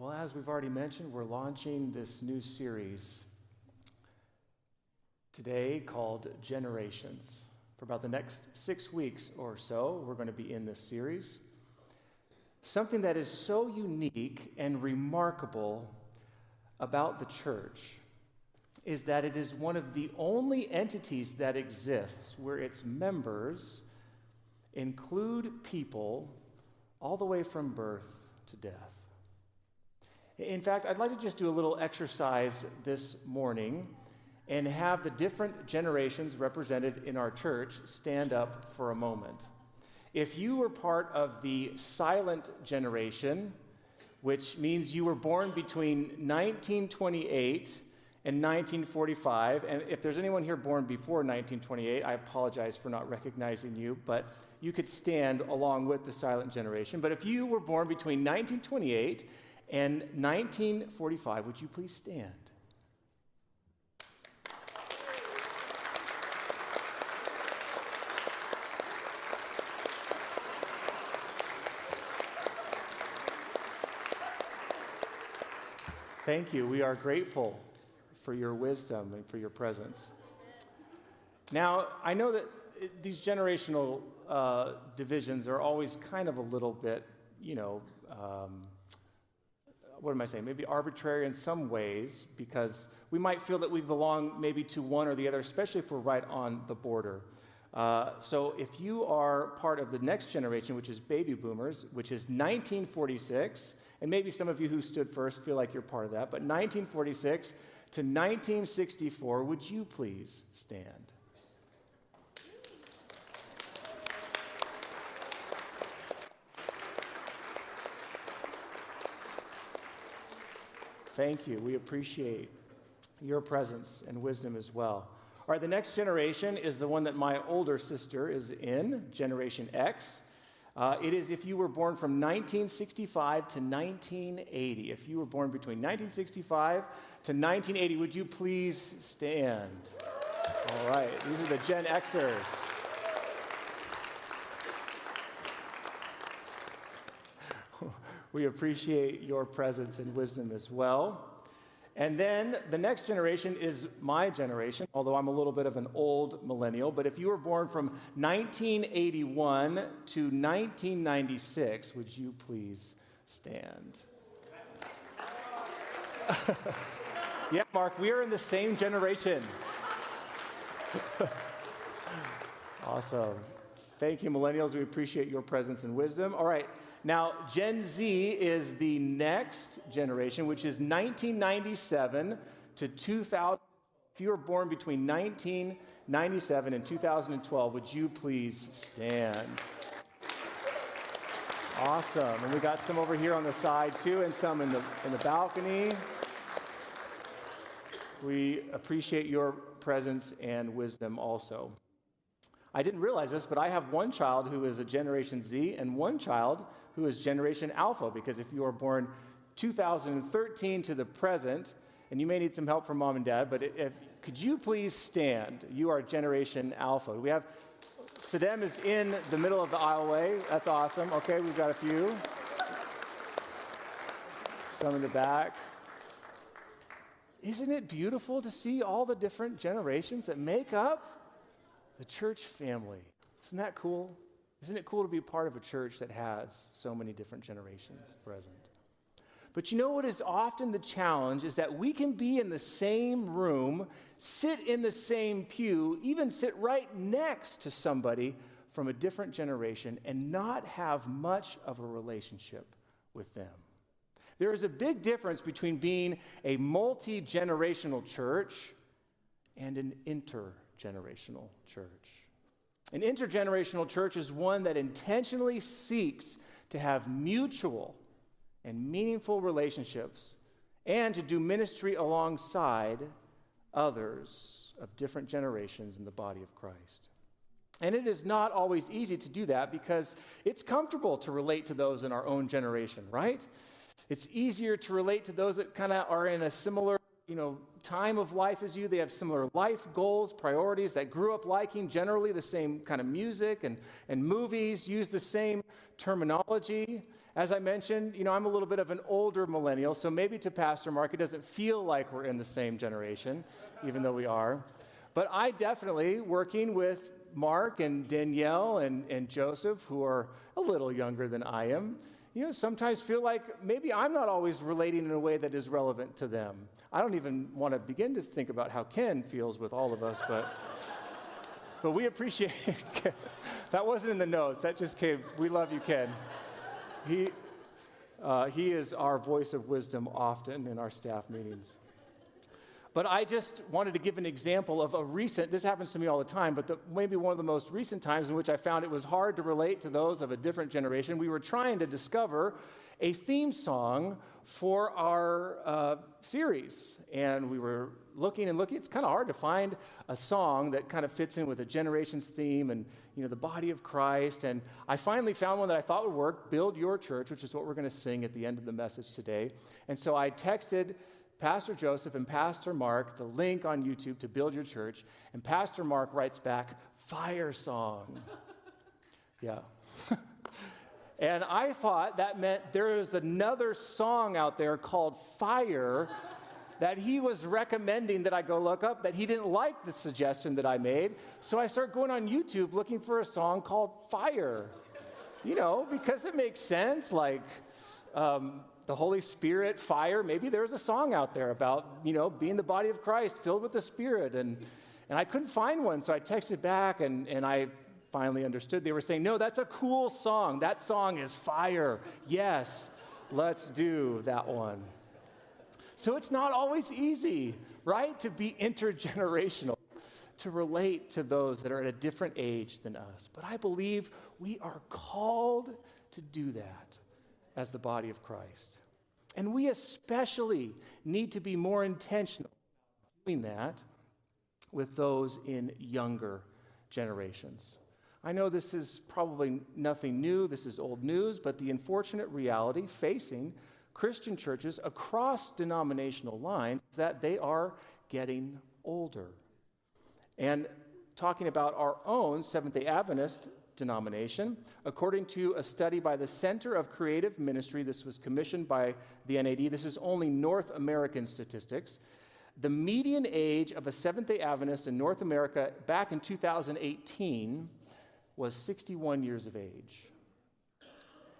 Well, as we've already mentioned, we're launching this new series today called Generations. For about the next six weeks or so, we're going to be in this series. Something that is so unique and remarkable about the church is that it is one of the only entities that exists where its members include people all the way from birth to death. In fact, I'd like to just do a little exercise this morning and have the different generations represented in our church stand up for a moment. If you were part of the silent generation, which means you were born between 1928 and 1945, and if there's anyone here born before 1928, I apologize for not recognizing you, but you could stand along with the silent generation. But if you were born between 1928 and 1945, would you please stand? Thank you. We are grateful for your wisdom and for your presence. Now, I know that these generational uh, divisions are always kind of a little bit, you know, um, what am I saying? Maybe arbitrary in some ways because we might feel that we belong maybe to one or the other, especially if we're right on the border. Uh, so if you are part of the next generation, which is baby boomers, which is 1946, and maybe some of you who stood first feel like you're part of that, but 1946 to 1964, would you please stand? Thank you. We appreciate your presence and wisdom as well. All right, the next generation is the one that my older sister is in, Generation X. Uh, it is if you were born from 1965 to 1980. If you were born between 1965 to 1980, would you please stand? All right, these are the Gen Xers. We appreciate your presence and wisdom as well. And then the next generation is my generation, although I'm a little bit of an old millennial. But if you were born from 1981 to 1996, would you please stand? yeah, Mark, we are in the same generation. awesome. Thank you, millennials. We appreciate your presence and wisdom. All right. Now, Gen Z is the next generation, which is 1997 to 2000. If you were born between 1997 and 2012, would you please stand? Awesome. And we got some over here on the side too, and some in the, in the balcony. We appreciate your presence and wisdom also. I didn't realize this, but I have one child who is a Generation Z and one child who is Generation Alpha, because if you are born 2013 to the present, and you may need some help from mom and dad, but if, could you please stand? You are Generation Alpha. We have Sadem is in the middle of the aisleway. That's awesome. Okay, we've got a few. Some in the back. Isn't it beautiful to see all the different generations that make up the church family. Isn't that cool? Isn't it cool to be part of a church that has so many different generations present? But you know what is often the challenge is that we can be in the same room, sit in the same pew, even sit right next to somebody from a different generation and not have much of a relationship with them. There is a big difference between being a multi generational church and an inter generational church. An intergenerational church is one that intentionally seeks to have mutual and meaningful relationships and to do ministry alongside others of different generations in the body of Christ. And it is not always easy to do that because it's comfortable to relate to those in our own generation, right? It's easier to relate to those that kind of are in a similar you know, time of life as you. They have similar life goals, priorities that grew up liking generally the same kind of music and, and movies, use the same terminology. as I mentioned, you know, I'm a little bit of an older millennial, so maybe to Pastor Mark, it doesn't feel like we're in the same generation, even though we are. But I definitely, working with Mark and Danielle and, and Joseph, who are a little younger than I am, you know, sometimes feel like maybe I'm not always relating in a way that is relevant to them. I don't even want to begin to think about how Ken feels with all of us, but, but we appreciate that wasn't in the notes. That just came. We love you, Ken. He, uh, he is our voice of wisdom often in our staff meetings. But I just wanted to give an example of a recent, this happens to me all the time, but the, maybe one of the most recent times in which I found it was hard to relate to those of a different generation. We were trying to discover a theme song for our uh, series. And we were looking and looking. It's kind of hard to find a song that kind of fits in with a generation's theme and, you know, the body of Christ. And I finally found one that I thought would work, Build Your Church, which is what we're going to sing at the end of the message today. And so I texted Pastor Joseph and Pastor Mark the link on YouTube to build your church, and Pastor Mark writes back, Fire song. yeah. and I thought that meant there is another song out there called Fire that he was recommending that I go look up, that he didn't like the suggestion that I made. So I start going on YouTube looking for a song called Fire. You know, because it makes sense. Like, um, the Holy Spirit, fire. Maybe there's a song out there about, you know, being the body of Christ, filled with the Spirit. And, and I couldn't find one, so I texted back and, and I finally understood. They were saying, no, that's a cool song. That song is fire. Yes, let's do that one. So it's not always easy, right, to be intergenerational, to relate to those that are at a different age than us. But I believe we are called to do that as the body of Christ. And we especially need to be more intentional doing that with those in younger generations. I know this is probably nothing new, this is old news, but the unfortunate reality facing Christian churches across denominational lines is that they are getting older. And talking about our own Seventh day Adventist denomination. According to a study by the Center of Creative Ministry, this was commissioned by the NAD, this is only North American statistics. The median age of a Seventh day Adventist in North America back in 2018 was 61 years of age.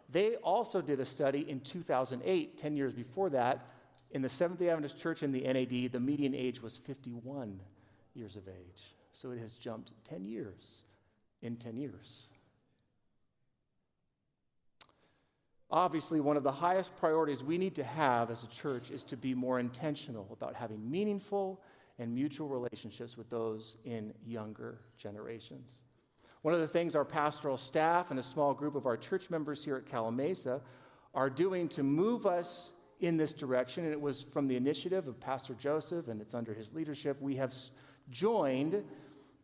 They also did a study in 2008, 10 years before that, in the Seventh day Adventist Church in the NAD, the median age was 51 years of age. So it has jumped 10 years in 10 years. Obviously, one of the highest priorities we need to have as a church is to be more intentional about having meaningful and mutual relationships with those in younger generations. One of the things our pastoral staff and a small group of our church members here at Calimesa are doing to move us in this direction, and it was from the initiative of Pastor Joseph, and it's under his leadership, we have joined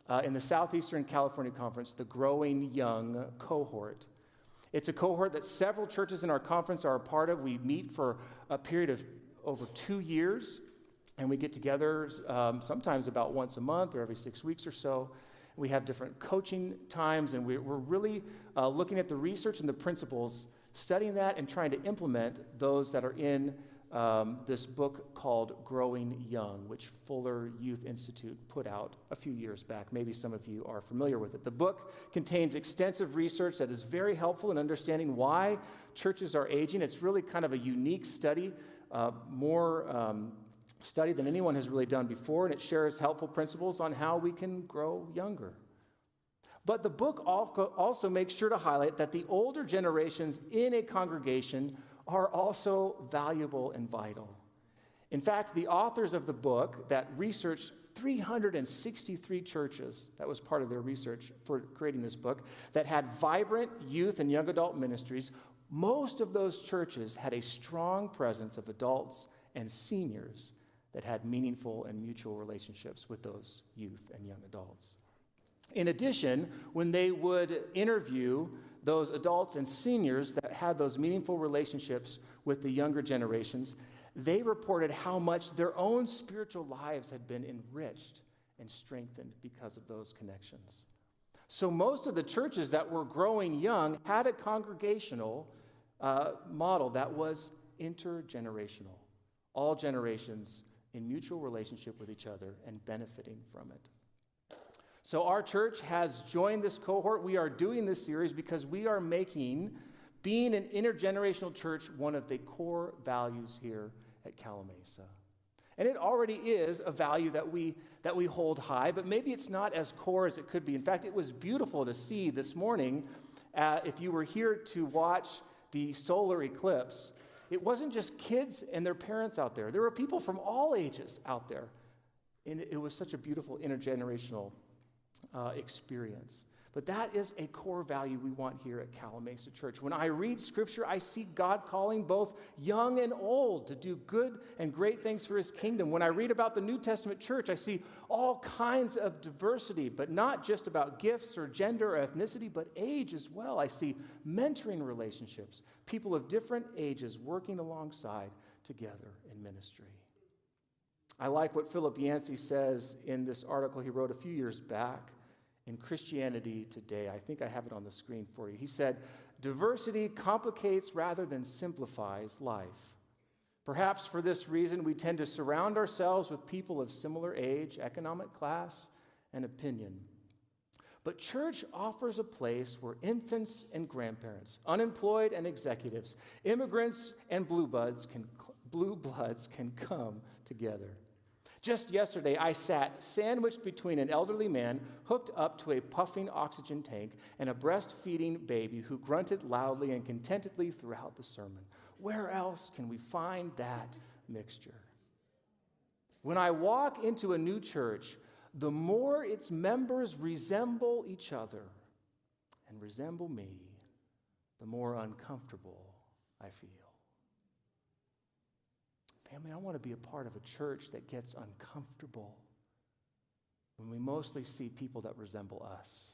uh, in the Southeastern California Conference the Growing Young cohort. It's a cohort that several churches in our conference are a part of. We meet for a period of over two years, and we get together um, sometimes about once a month or every six weeks or so. We have different coaching times, and we, are really uh, looking at the research and the principles, studying that, and trying to implement those that are in um, this book called Growing Young, which Fuller Youth Institute put out a few years back. Maybe some of you are familiar with it. The book contains extensive research that is very helpful in understanding why churches are aging. It's really kind of a unique study, uh, more um, study than anyone has really done before, and it shares helpful principles on how we can grow younger. But the book also makes sure to highlight that the older generations in a congregation are also valuable and vital. In fact, the authors of the book that researched 363 churches, that was part of their research for creating this book, that had vibrant youth and young adult ministries, most of those churches had a strong presence of adults and seniors that had meaningful and mutual relationships with those youth and young adults. In addition, when they would interview those adults and seniors that had those meaningful relationships with the younger generations, they reported how much their own spiritual lives had been enriched and strengthened because of those connections. So, most of the churches that were growing young had a congregational uh, model that was intergenerational, all generations in mutual relationship with each other and benefiting from it. So, our church has joined this cohort. We are doing this series because we are making being an intergenerational church one of the core values here at Calimesa. And it already is a value that we, that we hold high, but maybe it's not as core as it could be. In fact, it was beautiful to see this morning, uh, if you were here to watch the solar eclipse, it wasn't just kids and their parents out there. There were people from all ages out there. And it was such a beautiful intergenerational uh, experience. But that is a core value we want here at Calimesa Church. When I read scripture, I see God calling both young and old to do good and great things for his kingdom. When I read about the New Testament church, I see all kinds of diversity, but not just about gifts or gender or ethnicity, but age as well. I see mentoring relationships, people of different ages working alongside together in ministry. I like what Philip Yancey says in this article he wrote a few years back in Christianity Today. I think I have it on the screen for you. He said, Diversity complicates rather than simplifies life. Perhaps for this reason, we tend to surround ourselves with people of similar age, economic class, and opinion. But church offers a place where infants and grandparents, unemployed and executives, immigrants and blue bloods can, blue bloods can come together. Just yesterday, I sat sandwiched between an elderly man hooked up to a puffing oxygen tank and a breastfeeding baby who grunted loudly and contentedly throughout the sermon. Where else can we find that mixture? When I walk into a new church, the more its members resemble each other and resemble me, the more uncomfortable I feel. Family, I want to be a part of a church that gets uncomfortable when we mostly see people that resemble us.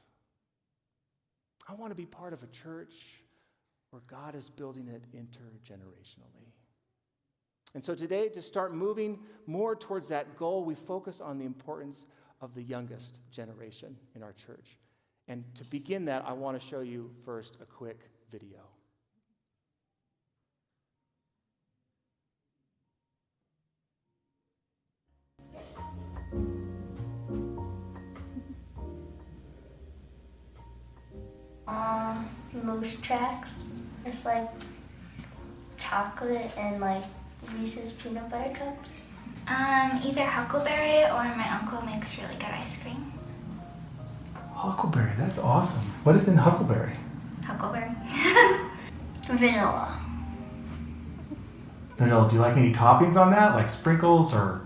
I want to be part of a church where God is building it intergenerationally. And so today, to start moving more towards that goal, we focus on the importance of the youngest generation in our church. And to begin that, I want to show you first a quick video. Um, Moose Tracks. It's like chocolate and like Reese's peanut butter cups. Um, either Huckleberry or my uncle makes really good ice cream. Huckleberry, that's awesome. What is in Huckleberry? Huckleberry. Vanilla. No, do you like any toppings on that, like sprinkles or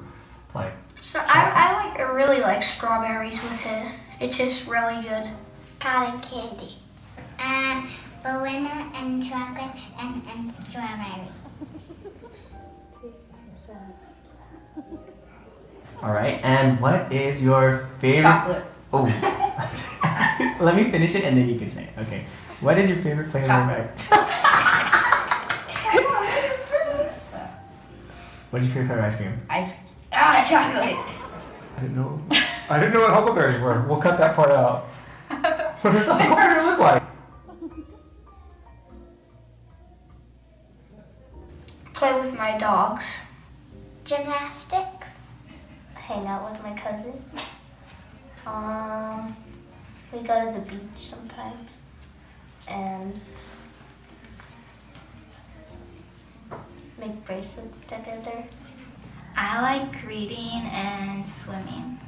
like? So I, I like I really like strawberries with it. It's just really good. Cotton candy. And banana and chocolate and, and strawberry. All right, and what is your favorite? Chocolate. Oh, let me finish it and then you can say it. Okay, what is your favorite flavor? Chocolate. What's your favorite flavor of ice cream? Ice. Ah, chocolate. I didn't know. I didn't know what huckleberries were. We'll cut that part out. What does a huckleberry look like? Play with my dogs. Gymnastics. Hang out with my cousin. Um, we go to the beach sometimes. And make bracelets together. I like reading and swimming.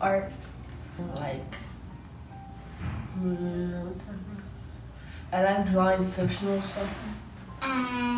Art. Like. mm, what's that? I like drawing fictional stuff. Uh,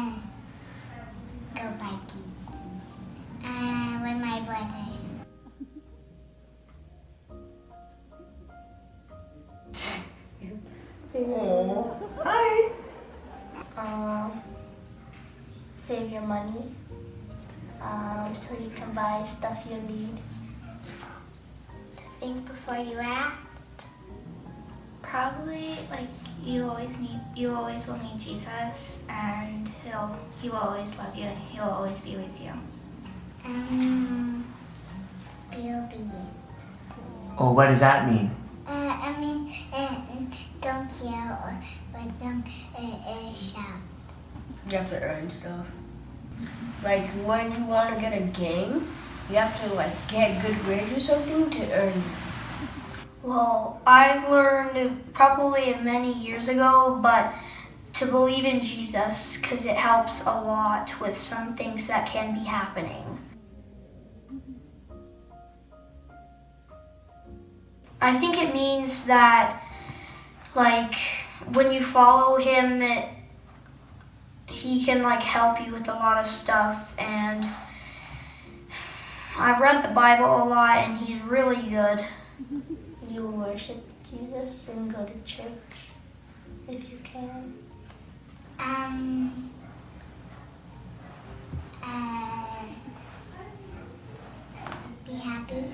what does that mean? Uh, I mean, uh, don't yell or, or don't uh, uh, shout. You have to earn stuff. Like when you want to get a game, you have to like get good grades or something to earn. Well, I learned probably many years ago, but to believe in Jesus because it helps a lot with some things that can be happening. I think it means that, like, when you follow him, it, he can like help you with a lot of stuff. And I've read the Bible a lot, and he's really good. You worship Jesus and go to church if you can. Um, uh, be happy.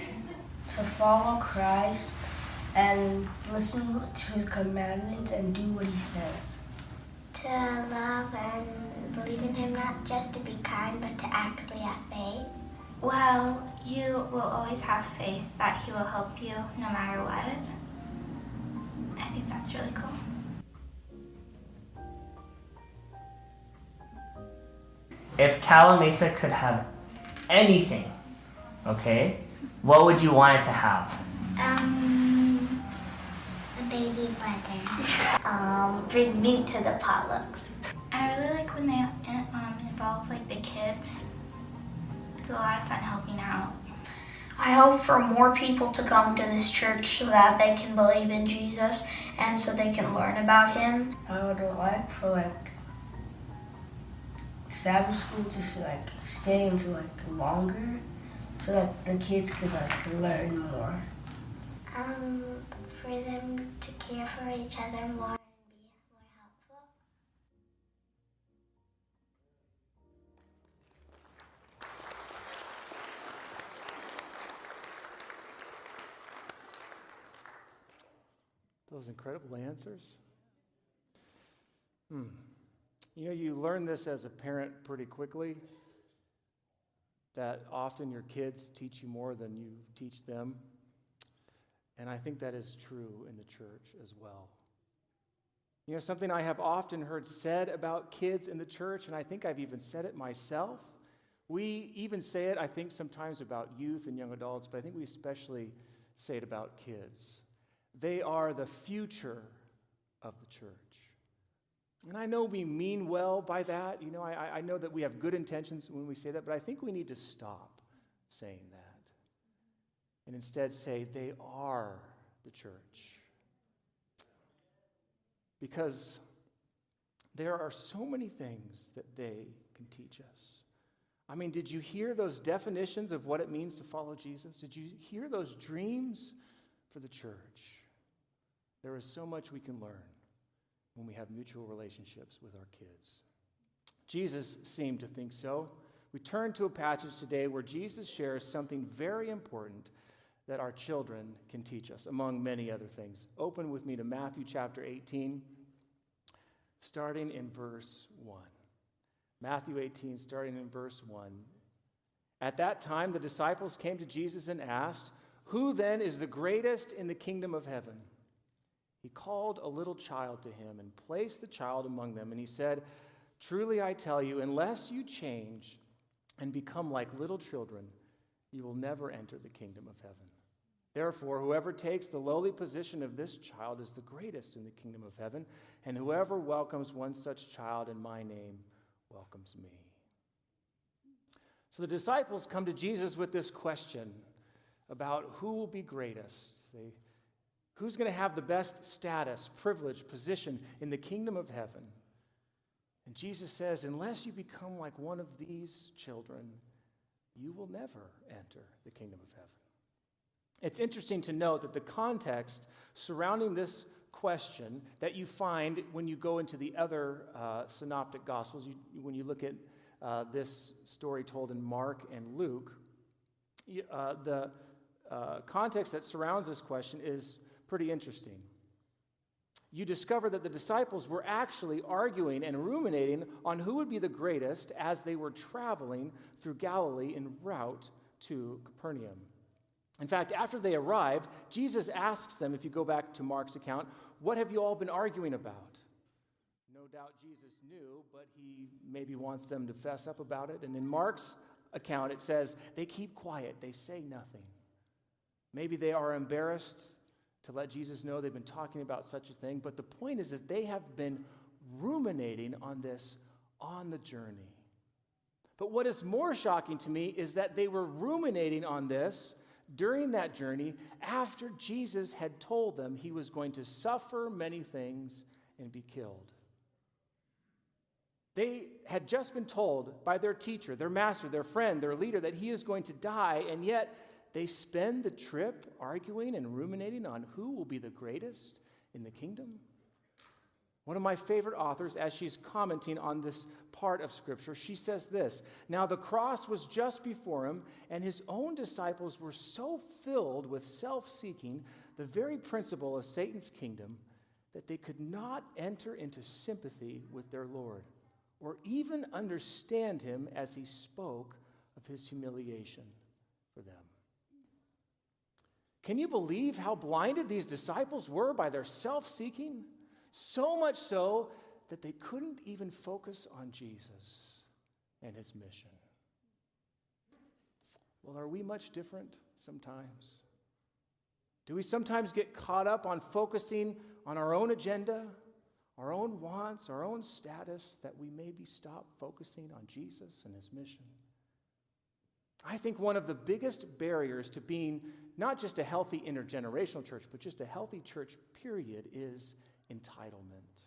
To follow Christ and listen to his commandments and do what he says. To love and believe in him, not just to be kind, but to actually have faith. Well, you will always have faith that He will help you no matter what. I think that's really cool. If Calimesa could have anything, okay, what would you want it to have? Um, a baby brother. Um, bring me to the potlucks. I really like when they um, involve like the kids. It's a lot of fun helping out. I hope for more people to come to this church so that they can believe in Jesus and so they can learn about him. I would like for like Sabbath school just to, like stay into like longer, so that the kids could like learn more. Um, for them to care for each other more and be more helpful. Those incredible answers. Hmm. You know, you learn this as a parent pretty quickly that often your kids teach you more than you teach them. And I think that is true in the church as well. You know, something I have often heard said about kids in the church, and I think I've even said it myself. We even say it, I think, sometimes about youth and young adults, but I think we especially say it about kids. They are the future of the church. And I know we mean well by that. You know, I, I know that we have good intentions when we say that, but I think we need to stop saying that and instead say they are the church. Because there are so many things that they can teach us. I mean, did you hear those definitions of what it means to follow Jesus? Did you hear those dreams for the church? There is so much we can learn when we have mutual relationships with our kids. Jesus seemed to think so. We turn to a passage today where Jesus shares something very important that our children can teach us, among many other things. Open with me to Matthew chapter 18, starting in verse 1. Matthew 18, starting in verse 1. At that time, the disciples came to Jesus and asked, Who then is the greatest in the kingdom of heaven? He called a little child to him and placed the child among them, and he said, Truly I tell you, unless you change and become like little children, you will never enter the kingdom of heaven. Therefore, whoever takes the lowly position of this child is the greatest in the kingdom of heaven, and whoever welcomes one such child in my name welcomes me. So the disciples come to Jesus with this question about who will be greatest. They, who's going to have the best status, privilege, position in the kingdom of heaven? And Jesus says, unless you become like one of these children, you will never enter the kingdom of heaven. It's interesting to note that the context surrounding this question that you find when you go into the other uh, synoptic gospels, you, when you look at uh, this story told in Mark and Luke, uh, the uh, context that surrounds this question is pretty interesting. You discover that the disciples were actually arguing and ruminating on who would be the greatest as they were traveling through Galilee en route to Capernaum. In fact, after they arrived, Jesus asks them, if you go back to Mark's account, what have you all been arguing about? No doubt Jesus knew, but he maybe wants them to fess up about it. And in Mark's account, it says they keep quiet, they say nothing. Maybe they are embarrassed to let Jesus know they've been talking about such a thing, but the point is that they have been ruminating on this on the journey. But what is more shocking to me is that they were ruminating on this during that journey after Jesus had told them he was going to suffer many things and be killed. They had just been told by their teacher, their master, their friend, their leader that he is going to die, and yet they spend the trip arguing and ruminating on who will be the greatest in the kingdom. One of my favorite authors, as she's commenting on this part of Scripture, she says this Now the cross was just before him, and his own disciples were so filled with self seeking, the very principle of Satan's kingdom, that they could not enter into sympathy with their Lord or even understand him as he spoke of his humiliation for them. Can you believe how blinded these disciples were by their self seeking? So much so that they couldn't even focus on Jesus and his mission. Well, are we much different sometimes? Do we sometimes get caught up on focusing on our own agenda, our own wants, our own status, that we maybe stop focusing on Jesus and his mission? I think one of the biggest barriers to being not just a healthy intergenerational church, but just a healthy church, period, is entitlement.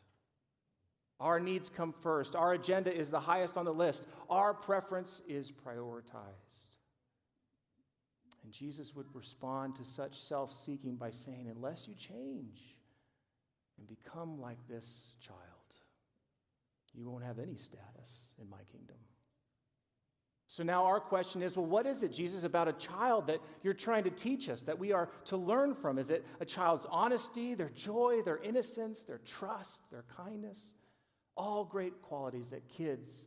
Our needs come first. Our agenda is the highest on the list. Our preference is prioritized. And Jesus would respond to such self seeking by saying, Unless you change and become like this child, you won't have any status in my kingdom. So now our question is well, what is it, Jesus, about a child that you're trying to teach us, that we are to learn from? Is it a child's honesty, their joy, their innocence, their trust, their kindness? All great qualities that kids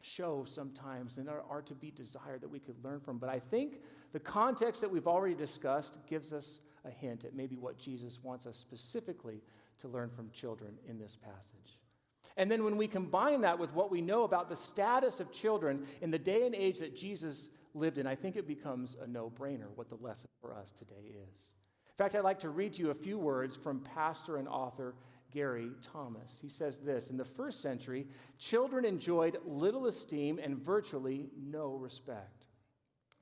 show sometimes and are, are to be desired that we could learn from. But I think the context that we've already discussed gives us a hint at maybe what Jesus wants us specifically to learn from children in this passage. And then when we combine that with what we know about the status of children in the day and age that Jesus lived in, I think it becomes a no brainer what the lesson for us today is. In fact, I'd like to read to you a few words from pastor and author Gary Thomas. He says this In the first century, children enjoyed little esteem and virtually no respect.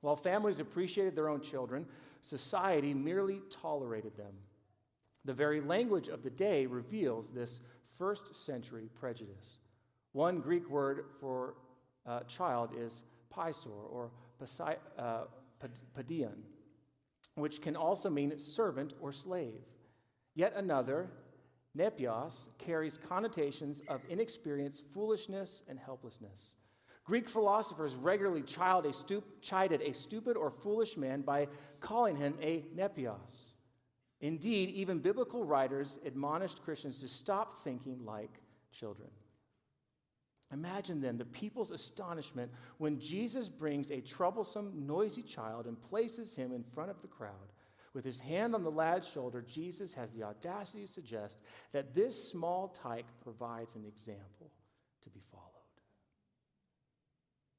While families appreciated their own children, society merely tolerated them. The very language of the day reveals this first century prejudice. One Greek word for uh, child is paisor or uh, paidion, which can also mean servant or slave. Yet another, nepios, carries connotations of inexperience, foolishness, and helplessness. Greek philosophers regularly a stup- chided a stupid or foolish man by calling him a nepios. Indeed, even biblical writers admonished Christians to stop thinking like children. Imagine then the people's astonishment when Jesus brings a troublesome, noisy child and places him in front of the crowd. With his hand on the lad's shoulder, Jesus has the audacity to suggest that this small tyke provides an example to be followed.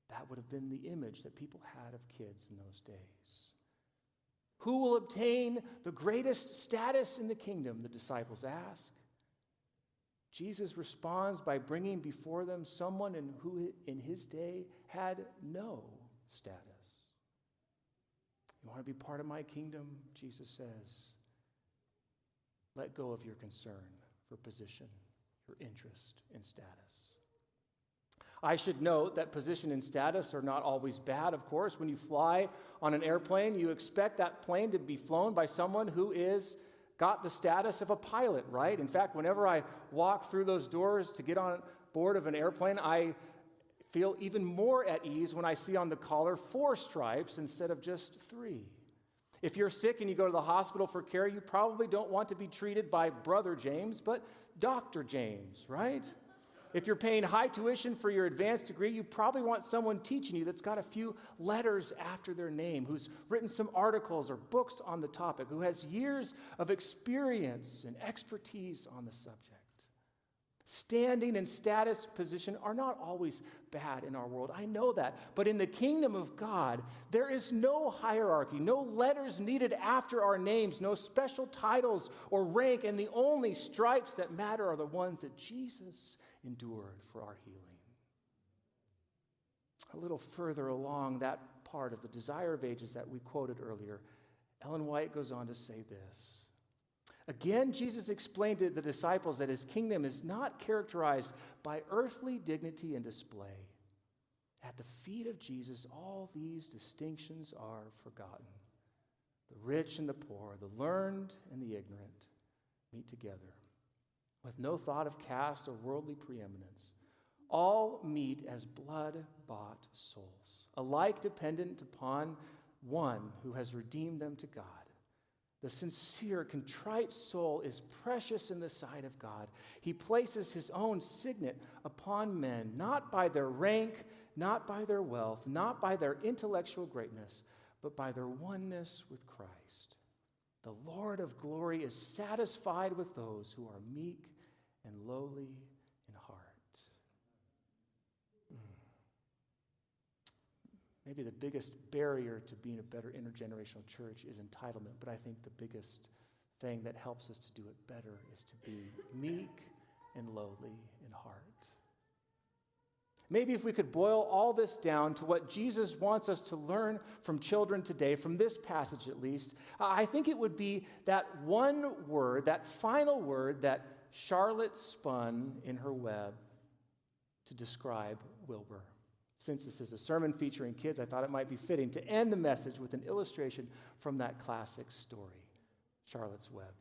That would have been the image that people had of kids in those days. Who will obtain the greatest status in the kingdom? The disciples ask. Jesus responds by bringing before them someone in who in his day had no status. You want to be part of my kingdom? Jesus says, let go of your concern for position, your interest in status. I should note that position and status are not always bad, of course. When you fly on an airplane, you expect that plane to be flown by someone who is got the status of a pilot, right? In fact, whenever I walk through those doors to get on board of an airplane, I feel even more at ease when I see on the collar four stripes instead of just three. If you're sick and you go to the hospital for care, you probably don't want to be treated by Brother James, but Dr. James, right? If you're paying high tuition for your advanced degree, you probably want someone teaching you that's got a few letters after their name, who's written some articles or books on the topic, who has years of experience and expertise on the subject. Standing and status position are not always bad in our world. I know that. But in the kingdom of God, there is no hierarchy, no letters needed after our names, no special titles or rank, and the only stripes that matter are the ones that Jesus endured for our healing. A little further along that part of the desire of ages that we quoted earlier, Ellen White goes on to say this. Again, Jesus explained to the disciples that his kingdom is not characterized by earthly dignity and display. At the feet of Jesus, all these distinctions are forgotten. The rich and the poor, the learned and the ignorant meet together with no thought of caste or worldly preeminence. All meet as blood bought souls, alike dependent upon one who has redeemed them to God. The sincere, contrite soul is precious in the sight of God. He places his own signet upon men, not by their rank, not by their wealth, not by their intellectual greatness, but by their oneness with Christ. The Lord of glory is satisfied with those who are meek and lowly in heart. Hmm. Maybe the biggest barrier to being a better intergenerational church is entitlement, but I think the biggest thing that helps us to do it better is to be meek and lowly in heart. Maybe if we could boil all this down to what Jesus wants us to learn from children today, from this passage at least, I think it would be that one word, that final word that Charlotte spun in her web to describe Wilbur. Since this is a sermon featuring kids, I thought it might be fitting to end the message with an illustration from that classic story, Charlotte's Web.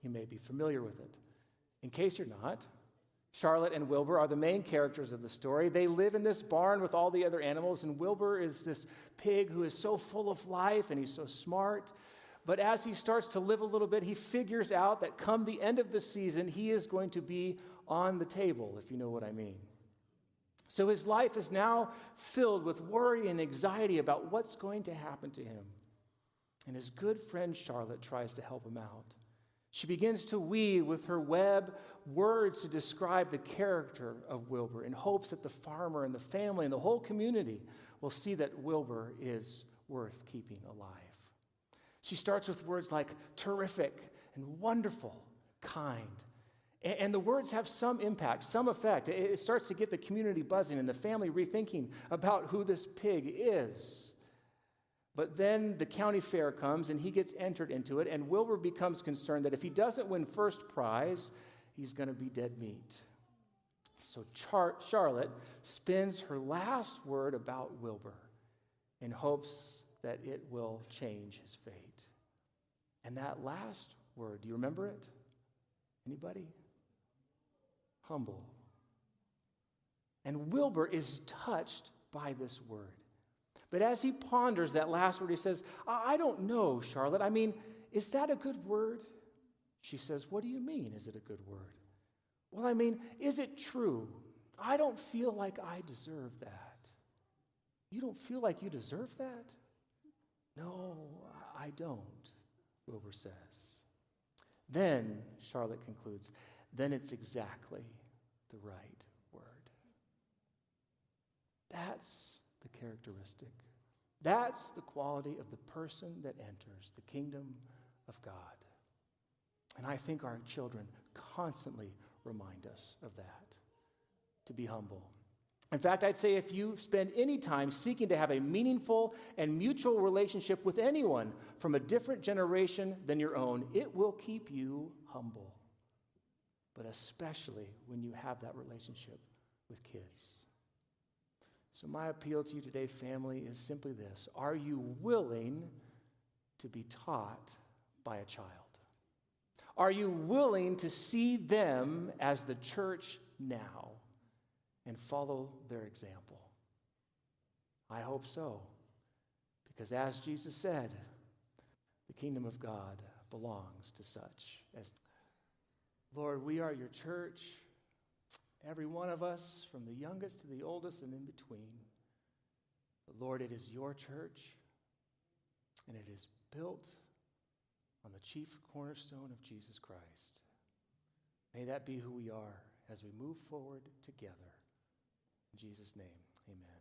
You may be familiar with it. In case you're not, Charlotte and Wilbur are the main characters of the story. They live in this barn with all the other animals, and Wilbur is this pig who is so full of life and he's so smart. But as he starts to live a little bit, he figures out that come the end of the season, he is going to be on the table, if you know what I mean. So his life is now filled with worry and anxiety about what's going to happen to him. And his good friend Charlotte tries to help him out. She begins to weave with her web words to describe the character of Wilbur in hopes that the farmer and the family and the whole community will see that Wilbur is worth keeping alive. She starts with words like terrific and wonderful, kind, and the words have some impact, some effect. It starts to get the community buzzing and the family rethinking about who this pig is. But then the county fair comes and he gets entered into it, and Wilbur becomes concerned that if he doesn't win first prize, he's going to be dead meat. So Char- Charlotte spins her last word about Wilbur in hopes that it will change his fate. And that last word, do you remember it? Anybody? humble. And Wilbur is touched by this word. But as he ponders that last word, he says, I don't know, Charlotte. I mean, is that a good word? She says, What do you mean, is it a good word? Well, I mean, is it true? I don't feel like I deserve that. You don't feel like you deserve that? No, I don't, Wilbur says. Then, Charlotte concludes, then it's exactly the right word. That's the characteristic. That's the quality of the person that enters the kingdom of God. And I think our children constantly remind us of that to be humble. In fact, I'd say if you spend any time seeking to have a meaningful and mutual relationship with anyone from a different generation than your own, it will keep you humble but especially when you have that relationship with kids. So, my appeal to you today, family, is simply this Are you willing to be taught by a child? Are you willing to see them as the church now and follow their example? I hope so. Because as Jesus said, the kingdom of God belongs to such as. Lord, we are your church. Every one of us, from the youngest to the oldest and in between. But Lord, it is your church, and it is built on the chief cornerstone of Jesus Christ. May that be who we are as we move forward together. In Jesus' name, amen.